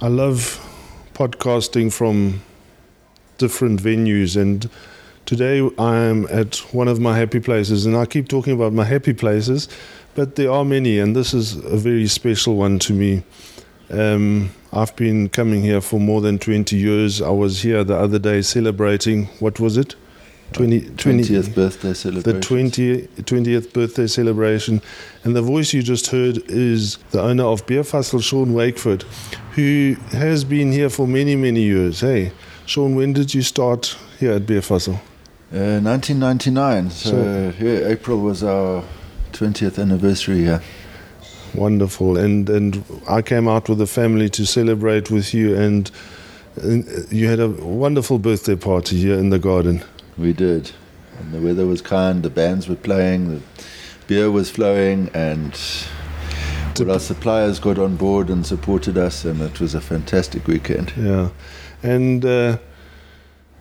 I love podcasting from different venues and today I'm at one of my happy places and I keep talking about my happy places but there are many and this is a very special one to me. Um, I've been coming here for more than 20 years. I was here the other day celebrating what was it 20, 20th birthday celebration. The 20, 20th birthday celebration. And the voice you just heard is the owner of Bierfassl, Sean Wakeford, who has been here for many, many years. Hey, Sean, when did you start here at Bierfassl? Uh, 1999. So, so yeah, April was our 20th anniversary here. Wonderful. And, and I came out with the family to celebrate with you, and, and you had a wonderful birthday party here in the garden. We did. And the weather was kind, the bands were playing, the beer was flowing, and our suppliers got on board and supported us, and it was a fantastic weekend. Yeah. And uh,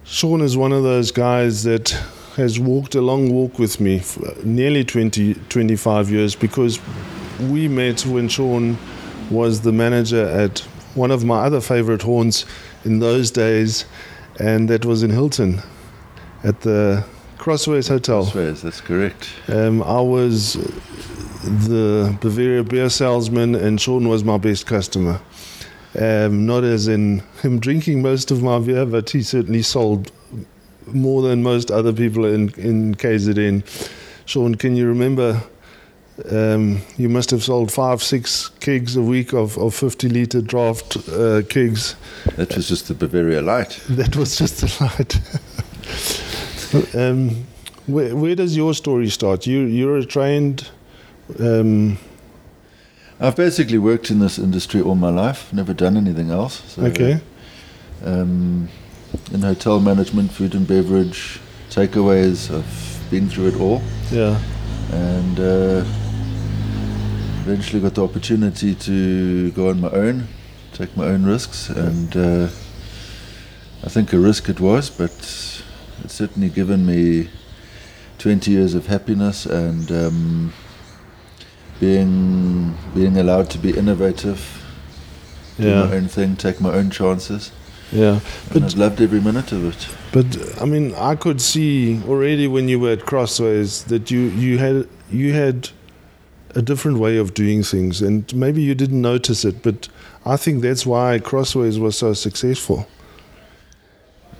Sean is one of those guys that has walked a long walk with me for nearly 20, 25 years because we met when Sean was the manager at one of my other favorite haunts in those days, and that was in Hilton at the Crossways Hotel. Crossways, that's correct. Um, I was the Bavaria beer salesman, and Sean was my best customer. Um, not as in him drinking most of my beer, but he certainly sold more than most other people in, in KZN. Sean, can you remember? Um, you must have sold five, six kegs a week of, of 50 litre draft uh, kegs. That was just the Bavaria Light. That was just the light. um, where, where, does your story start? You, you're a trained. Um, I've basically worked in this industry all my life, never done anything else. So, okay. Um, in hotel management, food and beverage, takeaways, I've been through it all. Yeah. And uh, eventually got the opportunity to go on my own, take my own risks, and uh, I think a risk it was, but it's certainly given me 20 years of happiness and um, being being allowed to be innovative, do yeah. my own thing, take my own chances. Yeah, but I've loved every minute of it. But I mean, I could see already when you were at Crossways that you you had you had a different way of doing things, and maybe you didn't notice it, but I think that's why Crossways was so successful.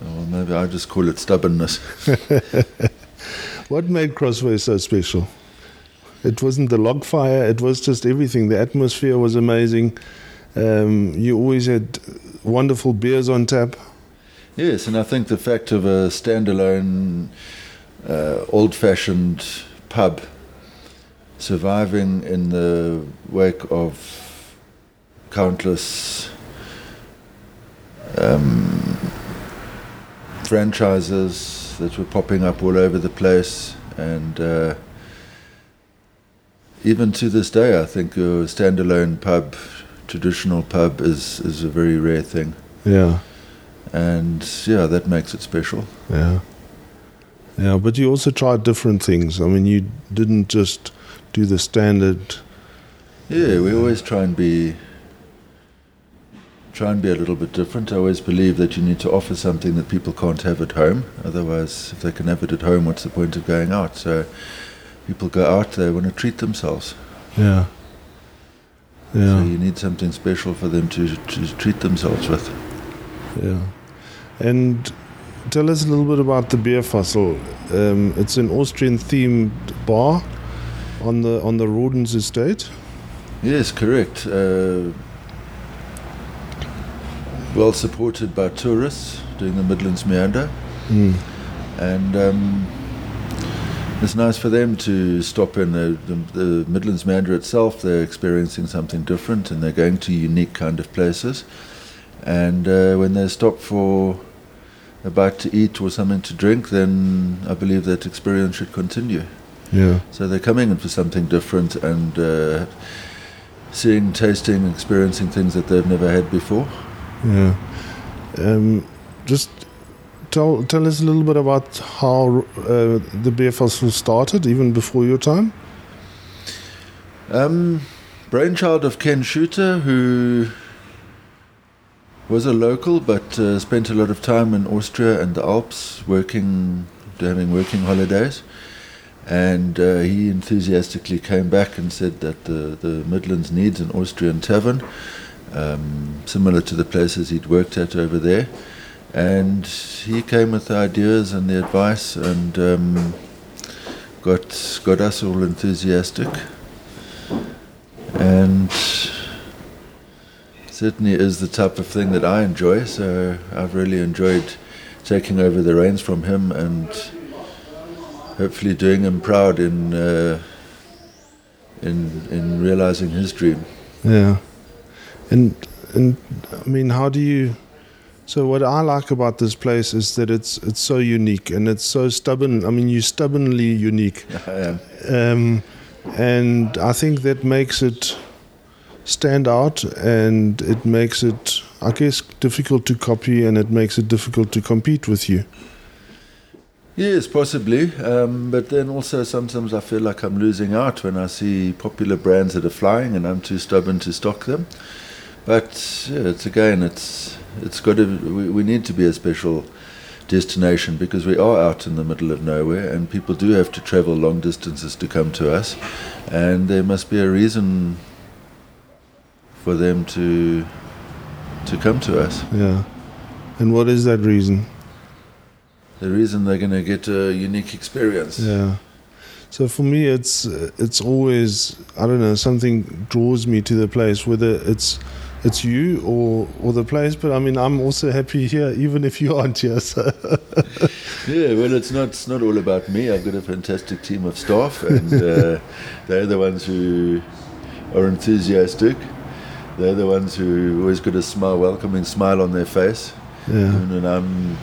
Well, maybe I just call it stubbornness. what made Crossway so special? It wasn't the log fire, it was just everything. The atmosphere was amazing. Um, you always had wonderful beers on tap. Yes, and I think the fact of a standalone, uh, old fashioned pub surviving in the wake of countless um, franchises that were popping up all over the place, and uh, even to this day, I think a standalone pub, traditional pub, is is a very rare thing. Yeah, and yeah, that makes it special. Yeah, yeah, but you also tried different things. I mean, you didn't just do the standard. Yeah, we always try and be try and be a little bit different. I always believe that you need to offer something that people can't have at home. Otherwise, if they can have it at home, what's the point of going out? So people go out, they want to treat themselves. Yeah. Yeah. So you need something special for them to, to treat themselves with. Yeah. And tell us a little bit about the Bierfassl. Um, it's an Austrian themed bar on the on the Rawdons estate. Yes, correct. Uh, well supported by tourists doing the Midlands Meander. Mm. And um, it's nice for them to stop in the, the, the, Midlands Meander itself. They're experiencing something different and they're going to unique kind of places. And uh, when they stop for a bite to eat or something to drink, then I believe that experience should continue. Yeah. So they're coming in for something different and uh, seeing, tasting, experiencing things that they've never had before. Yeah. Um, just tell tell us a little bit about how uh, the Bierfassl started, even before your time. Um, brainchild of Ken Shooter, who Was a local, but uh, spent a lot of time in Austria and the Alps, working, having working holidays. And uh, he enthusiastically came back and said that the, the Midlands needs an Austrian tavern, um, similar to the places he'd worked at over there. And he came with the ideas and the advice and um, got, got us all enthusiastic. And certainly is the type of thing that I enjoy. So I've really enjoyed taking over the reins from him and hopefully doing him proud in uh, in in realizing his dream. Yeah, and and I mean, how do you? So what I like about this place is that it's it's so unique and it's so stubborn. I mean, you're stubbornly unique. I am. Um, and I think that makes it stand out and it makes it, I guess, difficult to copy and it makes it difficult to compete with you. Yes, possibly. Um, but then also sometimes I feel like I'm losing out when I see popular brands that are flying and I'm too stubborn to stock them. But yeah, it's again, it's it's got to. We, we need to be a special destination because we are out in the middle of nowhere and people do have to travel long distances to come to us, and there must be a reason for them to to come to us. Yeah. And what is that reason? The reason they're going to get a unique experience. Yeah. So for me, it's it's always I don't know something draws me to the place, whether it's it's you or or the place. But I mean, I'm also happy here, even if you aren't here. So Yeah, well, it's not it's not all about me. I've got a fantastic team of staff, and uh, they're the ones who are enthusiastic. They're the ones who always got a smile, welcoming smile on their face. yeah, Even when I'm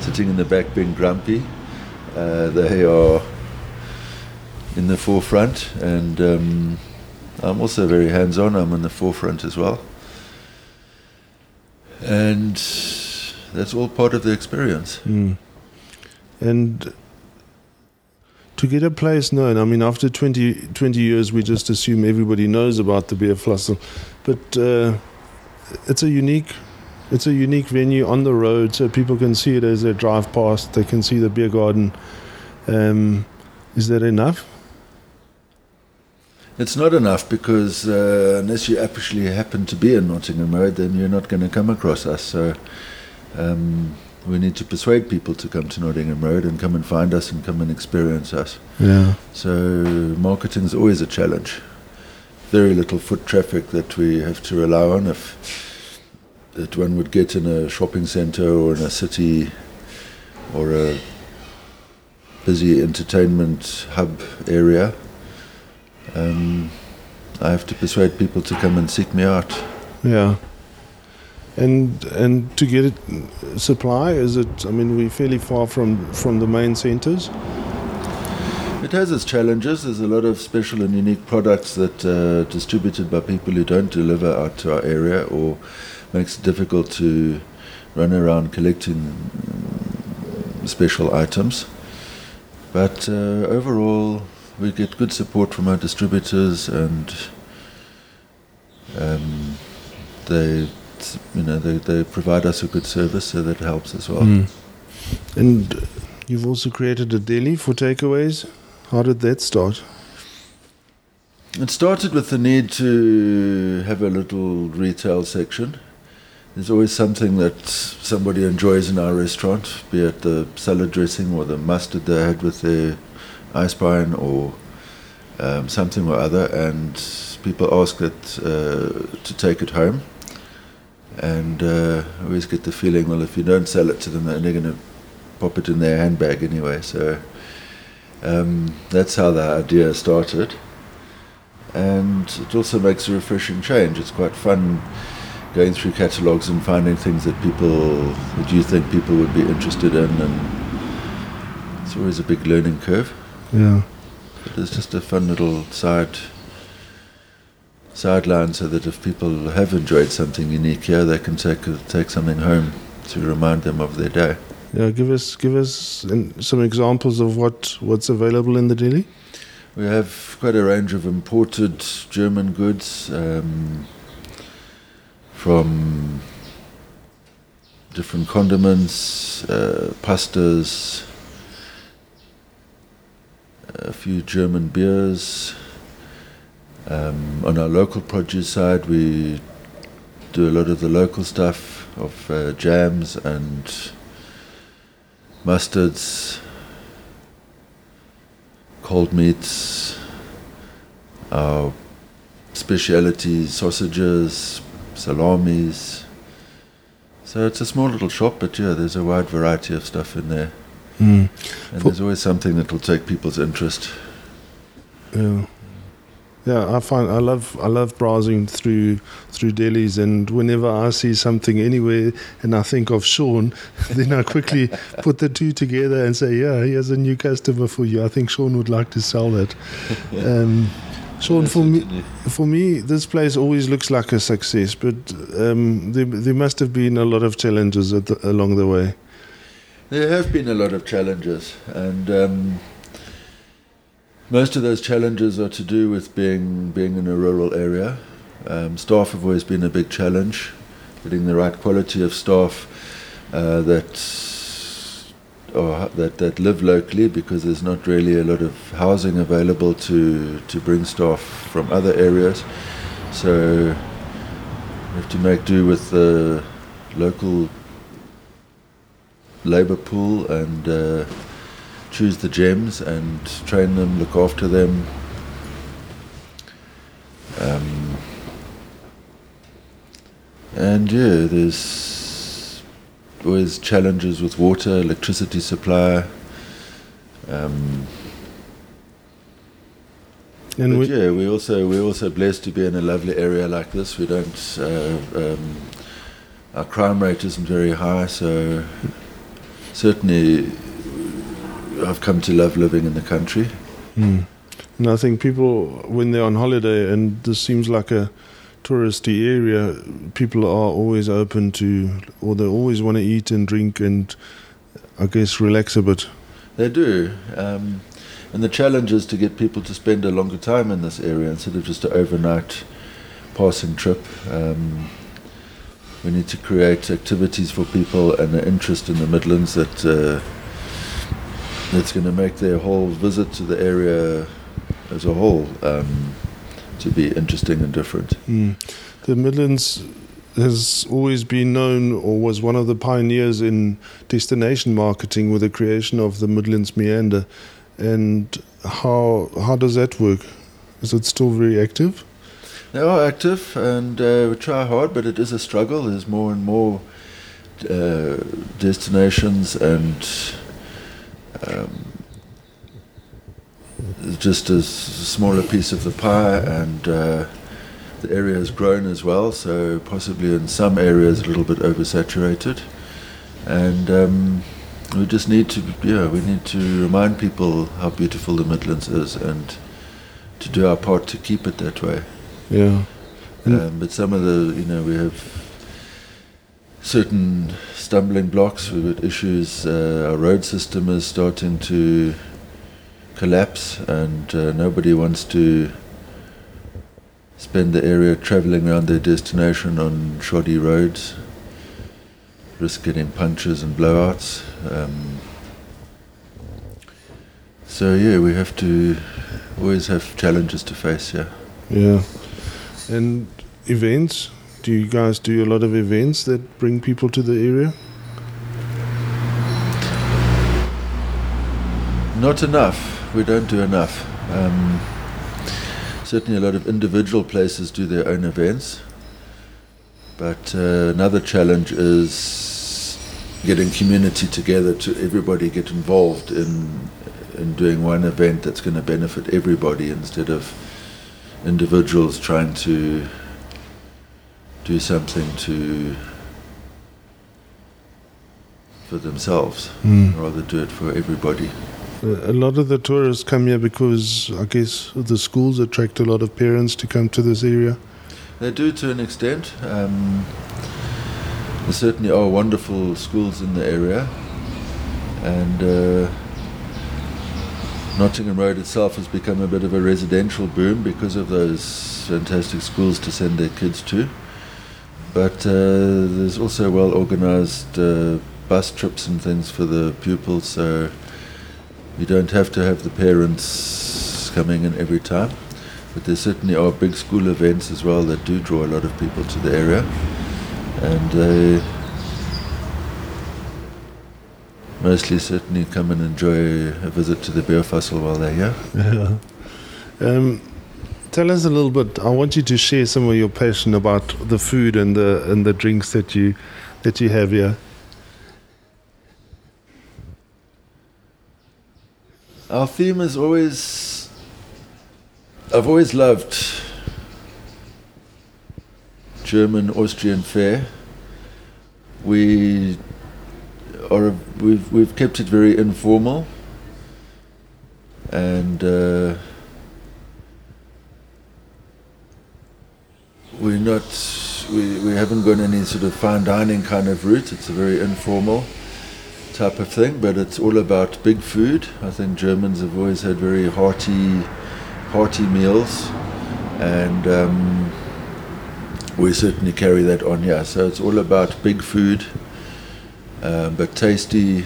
sitting in the back being grumpy, uh, they are in the forefront, and um, I'm also very hands-on. I'm in the forefront as well, and that's all part of the experience. mm. and to get a place known. I mean, after 20, 20 years, we just assume everybody knows about the Bierfassl, but uh, it's a unique. It's a unique venue on the road, so people can see it as they drive past. They can see the beer garden. Um, is that enough? It's not enough because uh, unless you actually happen to be in Nottingham Road, then you're not going to come across us. So um, we need to persuade people to come to Nottingham Road and come and find us and come and experience us. Yeah. So marketing is always a challenge. Very little foot traffic that we have to rely on. If that one would get in a shopping centre or in a city or a busy entertainment hub area, um, I have to persuade people to come and seek me out. Yeah. And and to get it supply is it? I mean, we're fairly far from from the main centres. It has its challenges. There's a lot of special and unique products that are distributed by people who don't deliver out to our area or makes it difficult to run around collecting mm, special items. But uh, overall, we get good support from our distributors and um, they, you know, they, they provide us a good service, so that helps as well. Mm. And you've also created a deli for takeaways. How did that start? It started with the need to have a little retail section. There's always something that somebody enjoys in our restaurant, be it the salad dressing or the mustard they had with their Eisbein or um, something or other, and people ask it uh, to take it home. And uh, I always get the feeling, well, if you don't sell it to them, they're going to pop it in their handbag anyway. So um, that's how the idea started and it also makes a refreshing change. It's quite fun going through catalogues and finding things that people that you think people would be interested in, and it's always a big learning curve. Yeah. But it's just a fun little side sideline, so that if people have enjoyed something unique here, they can take take something home to remind them of their day. Yeah. Give us give us some examples of what what's available in the deli. We have quite a range of imported German goods um, from different condiments, uh, pastas, a few German beers. Um, on our local produce side, we do a lot of the local stuff of uh, jams and mustards, cold meats, our specialty sausages, salamis. So it's a small little shop, but yeah, there's a wide variety of stuff in there. Mm. And For- there's always something that will take people's interest. Yeah. Yeah, I find I love I love browsing through through delis, and whenever I see something anywhere and I think of Sean, then I quickly put the two together and say, "Yeah, here's a new customer for you. I think Sean would like to sell that." Um, Sean, for me, for me, this place always looks like a success, but um, there, there must have been a lot of challenges at the, along the way. There have been a lot of challenges, and um, most of those challenges are to do with being being in a rural area. Um, staff have always been a big challenge, getting the right quality of staff uh, that or that that live locally, because there's not really a lot of housing available to to bring staff from other areas. So we have to make do with the local labour pool and uh, choose the gems and train them, look after them. Um, and yeah, there's always challenges with water, electricity supply. Um, And but we, yeah, we also we're also blessed to be in a lovely area like this. We don't uh, um, our crime rate isn't very high, so certainly I've come to love living in the country. Mm. And I think people, when they're on holiday and this seems like a touristy area, people are always open to, or they always want to eat and drink and I guess relax a bit. They do, um, and the challenge is to get people to spend a longer time in this area instead of just an overnight passing trip. Um, we need to create activities for people and an interest in the Midlands that uh, that's going to make their whole visit to the area as a whole um, to be interesting and different. Mm. The Midlands has always been known or was one of the pioneers in destination marketing with the creation of the Midlands Meander. And how how does that work? Is it still very active? They are active and uh, we try hard, but it is a struggle. There's more and more uh, destinations and um, just a smaller piece of the pie, and uh, the area has grown as well. So possibly in some areas a little bit oversaturated, and um, we just need to yeah we need to remind people how beautiful the Midlands is and to do our part to keep it that way. Yeah. Um, but some of the, you know, we have certain stumbling blocks. We've got issues. Uh, our road system is starting to collapse, and uh, nobody wants to spend the area travelling around their destination on shoddy roads, risk getting punctures and blowouts. Um, so yeah, we have to always have challenges to face. Yeah. Yeah. And events? Do you guys do a lot of events that bring people to the area? Not enough. We don't do enough. Um, certainly, a lot of individual places do their own events. But uh, another challenge is getting community together to everybody get involved in in doing one event that's going to benefit everybody instead of individuals trying to do something to for themselves rather do it for everybody. A lot of the tourists come here because I guess the schools attract a lot of parents to come to this area. They do to an extent. Um, there certainly are wonderful schools in the area, and uh, Nottingham Road itself has become a bit of a residential boom because of those fantastic schools to send their kids to. but uh, there's also well organized uh, bus trips and things for the pupils, so you don't have to have the parents coming in every time. But there certainly are big school events as well that do draw a lot of people to the area, and they mostly certainly come and enjoy a visit to the Bierfassl while they're here. Yeah. Um, tell us a little bit. I want you to share some of your passion about the food and the and the drinks that you that you have here. Our theme is always. I've always loved German Austrian fare. We are we've we've kept it very informal, and uh, we're not we, we haven't gone any sort of fine dining kind of route. It's a very informal type of thing, but it's all about big food. I think Germans have always had very hearty, hearty meals, and um, we certainly carry that on here. So it's all about big food, um, but tasty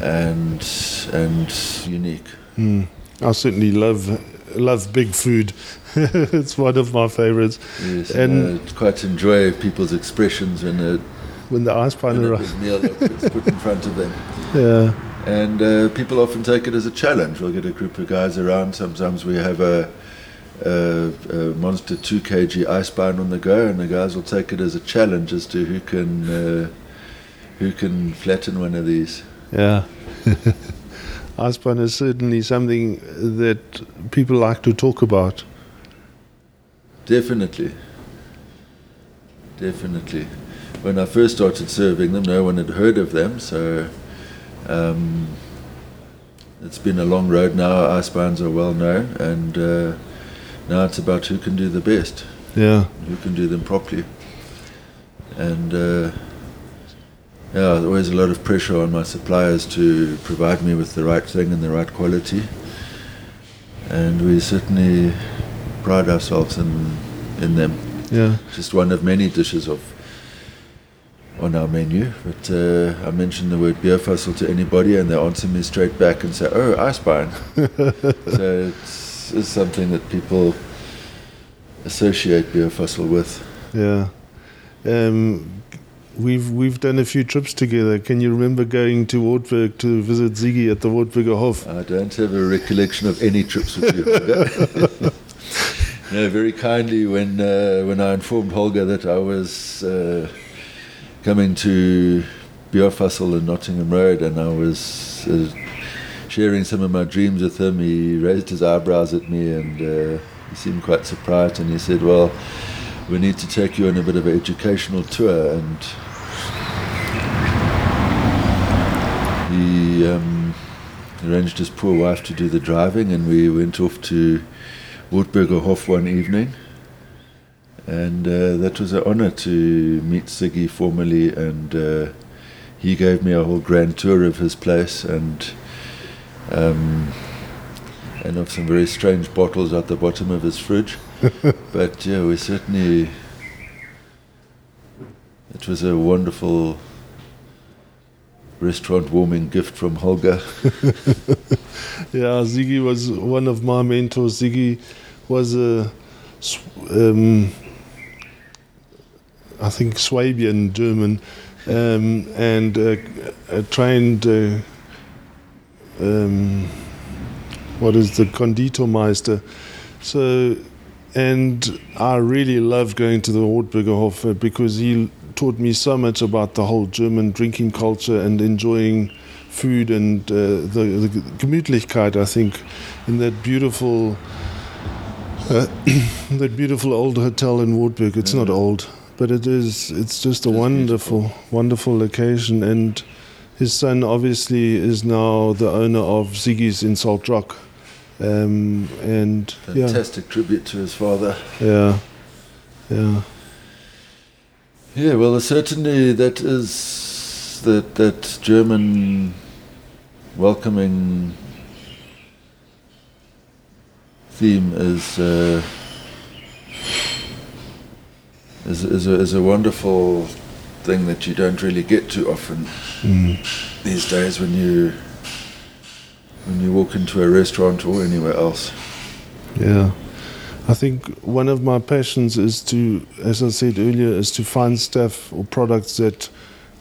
and and unique. Mm. I certainly love love big food. it's one of my favorites. Yes, and uh, quite enjoy people's expressions when a when the Eisbein arrives. meal is put in front of them. Yeah. And uh, people often take it as a challenge. We'll get a group of guys around. Sometimes we have a, a, a monster two kg Eisbein on the go, and the guys will take it as a challenge as to who can uh, who can flatten one of these. Yeah. Eisbein is certainly something that people like to talk about. Definitely. Definitely. When I first started serving them, no one had heard of them, so um, it's been a long road now. Eisbeins are well known, and uh, now it's about who can do the best. Yeah. Who can do them properly. And uh, yeah, there's always a lot of pressure on my suppliers to provide me with the right thing and the right quality. And we certainly pride ourselves in in them. Yeah. Just one of many dishes of on our menu. But uh, I mention the word Bierfassl to anybody, and they answer me straight back and say, "Oh, Eisbein." so it's, it's, something that people associate Bierfassl with. Yeah. Um, we've we've done a few trips together. Can you remember going to Wartburg to visit Ziggy at the Wartburger Hof? I don't have a recollection of any trips with you. no, very kindly when uh, when I informed Holger that I was uh, coming to Bierfassl in Nottingham Road, and I was uh, sharing some of my dreams with him. He raised his eyebrows at me, and uh, he seemed quite surprised. And he said, "Well, we need to take you on a bit of an educational tour." And he um, arranged his poor wife to do the driving, and we went off to Wartburger Hof one evening. And uh, that was an honor to meet Siggy formally, and uh, he gave me a whole grand tour of his place and um, and of some very strange bottles at the bottom of his fridge. but yeah, we certainly it was a wonderful restaurant warming gift from Holger. yeah, Ziggy was one of my mentors. Ziggy was a, um, I think, Swabian German, um, and uh, a trained. Uh, um, what is the Konditormeister? So, and I really loved going to the Wartburger Hof because he taught me so much about the whole German drinking culture and enjoying food and uh, the, the Gemütlichkeit, I think, in that beautiful, uh, that beautiful old hotel in Wartburg. It's yeah. not old, but it is. It's just a wonderful, beautiful. wonderful location. And his son obviously is now the owner of Ziggy's in Salt Rock. Um, and fantastic yeah. tribute to his father. Yeah, yeah. Yeah, well, certainly that is that that German welcoming theme is uh, is is, a, is a wonderful thing that you don't really get too often hmm. these days when you when you walk into a restaurant or anywhere else. Yeah. I think one of my passions is to, as I said earlier, is to find stuff or products that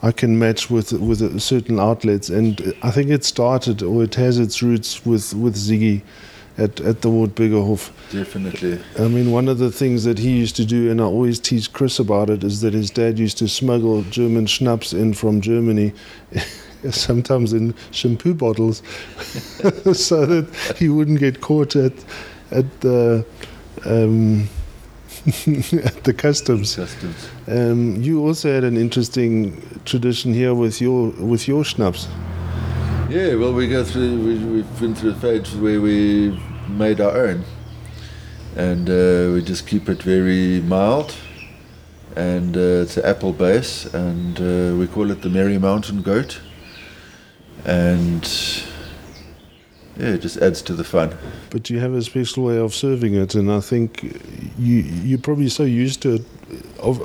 I can match with with certain outlets, and I think it started or it has its roots with with Ziggy at at the Wartburger Hof. Definitely. I mean, one of the things that he used to do, and I always teach Chris about it, is that his dad used to smuggle German schnapps in from Germany. Sometimes in shampoo bottles, so that he wouldn't get caught at at the um, at the customs. Customs. Um, you also had an interesting tradition here with your with your schnapps. Yeah, well, we go through. We, we've been through a phase where we made our own, and uh, we just keep it very mild, and uh, it's an apple base, and uh, we call it the Merry Mountain Goat, and yeah, it just adds to the fun. But you have a special way of serving it, and I think you you're probably so used to it, of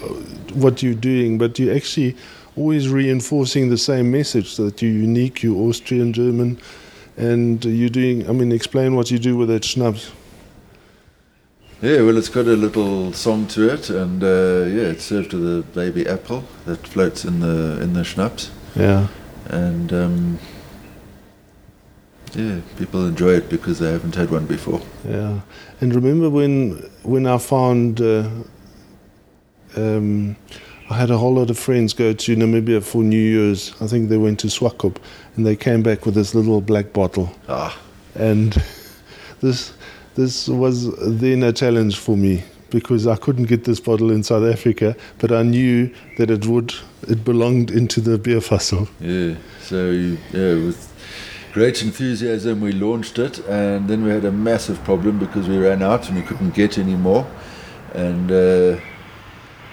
what you're doing, but you actually always reinforcing the same message that you're unique, you're Austrian German, and you're doing. I mean, explain what you do with that schnapps. Yeah, well, it's got a little song to it, and uh, yeah, it's served with a baby apple that floats in the in the schnapps. Yeah, and um, yeah, people enjoy it because they haven't had one before. yeah. And remember when when I found. Uh, um, I had a whole lot of friends go to Namibia for New Year's. I think they went to Swakop, and they came back with this little black bottle. Ah, and this this was then a challenge for me because I couldn't get this bottle in South Africa, but I knew that it would it belonged into the Bierfassl. yeah. So yeah, with great enthusiasm, we launched it, and then we had a massive problem because we ran out and we couldn't get any more, and. Uh,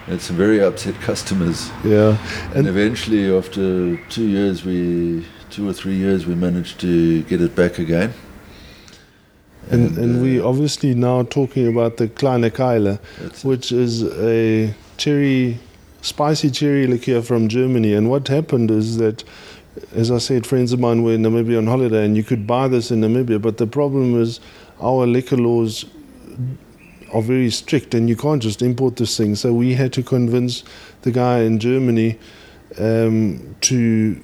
had some very upset customers, Yeah, and and eventually, after two years, we two or three years, we managed to get it back again. and, and uh, we obviously now talking about the Kleine Keile, which is a cherry, spicy cherry liqueur from Germany. And what happened is that, as I said, friends of mine were in Namibia on holiday, and you could buy this in Namibia. But the problem is, our liquor laws are very strict, and you can't just import this thing. So we had to convince the guy in Germany um, to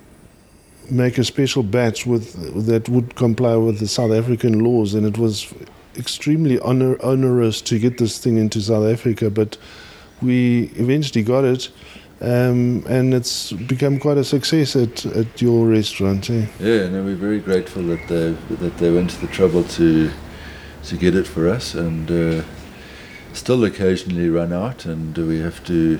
make a special batch with that would comply with the South African laws, and it was extremely onerous to get this thing into South Africa. But we eventually got it, um, and it's become quite a success at, at your restaurant. Eh? Yeah, no, we're very grateful that they that they went to the trouble to to get it for us, and uh, still occasionally run out, and do we have to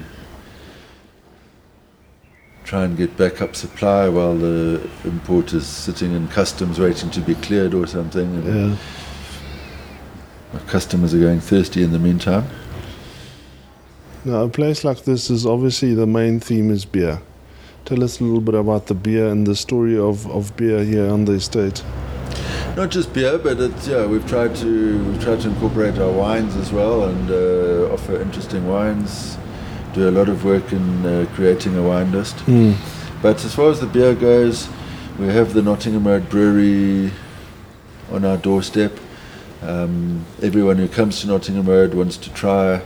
try and get backup supply while the import is sitting in customs waiting to be cleared or something. Yeah. our customers are going thirsty in the meantime. Now, a place like this is obviously the main theme is beer. Tell us a little bit about the beer and the story of, of beer here on the estate. Not just beer, but it's yeah. We've tried to we've tried to incorporate our wines as well and uh, offer interesting wines. Do a lot of work in uh, creating a wine list. But as far as the beer goes, we have the Nottingham Road Brewery on our doorstep. Um, everyone who comes to Nottingham Road wants to try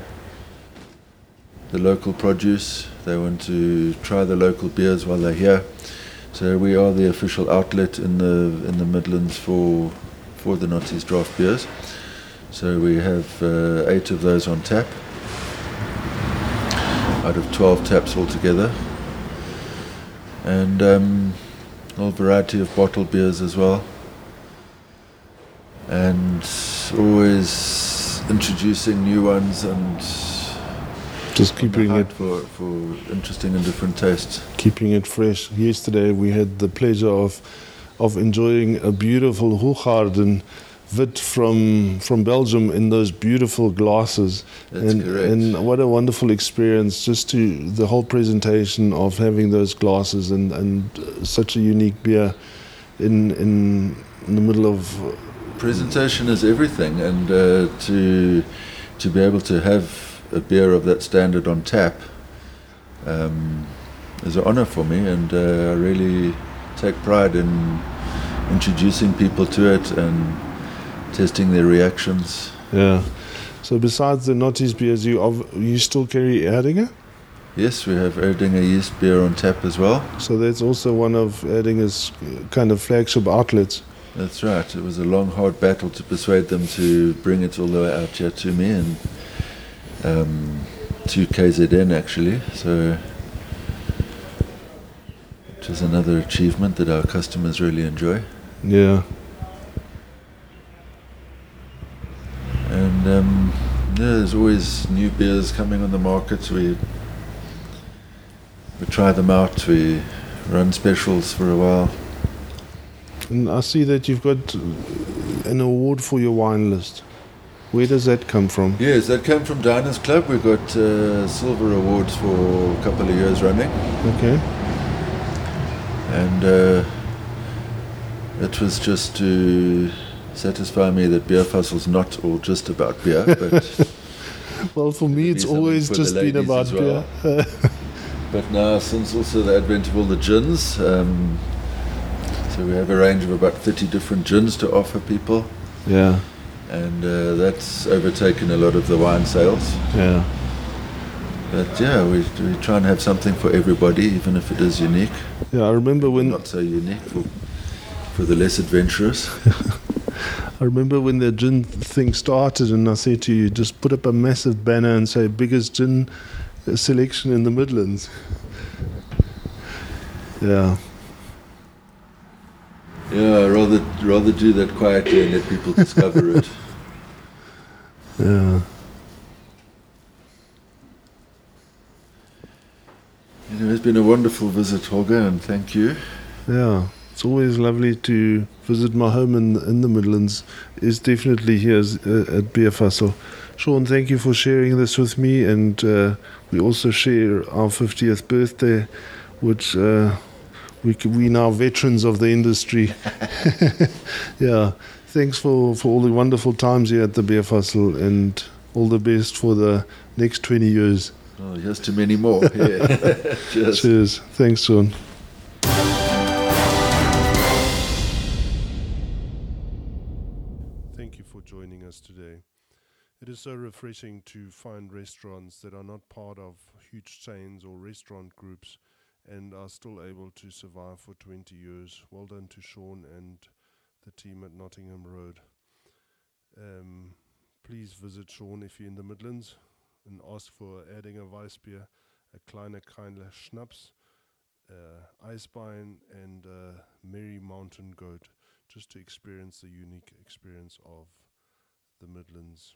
the local produce. They want to try the local beers while they're here. So we are the official outlet in the in the Midlands for for the Notties draft beers. So we have uh, eight of those on tap out of 12 taps altogether. And um, a whole variety of bottled beers as well. And always introducing new ones and Just keeping it for, for interesting and different tastes. keeping it fresh. Yesterday we had the pleasure of of enjoying a beautiful Hoegaarden wit from from Belgium in those beautiful glasses. That's and, correct. and what a wonderful experience just to the whole presentation of having those glasses and and uh, such a unique beer in in, in the middle of presentation is everything, and uh, to to be able to have a beer of that standard on tap um, is an honor for me, and uh, I really take pride in introducing people to it and testing their reactions. Yeah. So besides the Notties beers, you you still carry Erdinger? Yes, we have Erdinger yeast beer on tap as well. So that's also one of Erdinger's kind of flagship outlets. That's right. It was a long, hard battle to persuade them to bring it all the way out here to me and um, to KZN actually. So which is another achievement that our customers really enjoy. Yeah. And um, yeah, there's always new beers coming on the market. We we try them out. We run specials for a while. And I see that you've got an award for your wine list. Where does that come from? Yes, that came from Diners Club. We got uh, silver awards for a couple of years running, Okay. and uh, it was just to satisfy me that Bierfassl's not all just about beer, but Well, for me, it's always just been about well. beer. but now since also the advent of all the gins, um, so we have a range of about 30 different gins to offer people, yeah. And uh, that's overtaken a lot of the wine sales. Yeah. But yeah, we, we try and have something for everybody, even if it is unique. Yeah. I remember when not so unique for, for the less adventurous. I remember when the gin thing started, and I said to you, just put up a massive banner and say biggest gin selection in the Midlands. Yeah. Yeah, rather rather do that quietly and let people discover it. Yeah. You know, it's been a wonderful visit, Holger, and thank you. Yeah, it's always lovely to visit my home in in the Midlands. Is definitely here uh, at Fussel. Sean, thank you for sharing this with me, and uh, we also share our 50th birthday, which uh, we we now veterans of the industry. yeah, thanks for for all the wonderful times here at the Bierfassl, and all the best for the next 20 years. Oh, here's too many more. Yeah. Cheers. Cheers. Thanks, Sean. Thank you for joining us today. It is so refreshing to find restaurants that are not part of huge chains or restaurant groups and are still able to survive for 20 years. Well done to Sean and the team at Nottingham Road. Um, please visit Sean if you're in the Midlands and ask for Erdinger Weissbier, a kleiner Kindler Schnaps, uh, Eisbein, and uh, Merry Mountain Goat, just to experience the unique experience of the Midlands.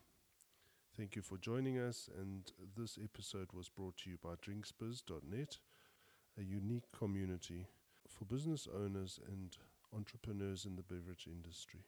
Thank you for joining us, and this episode was brought to you by drinksbiz.net, a unique community for business owners and entrepreneurs in the beverage industry.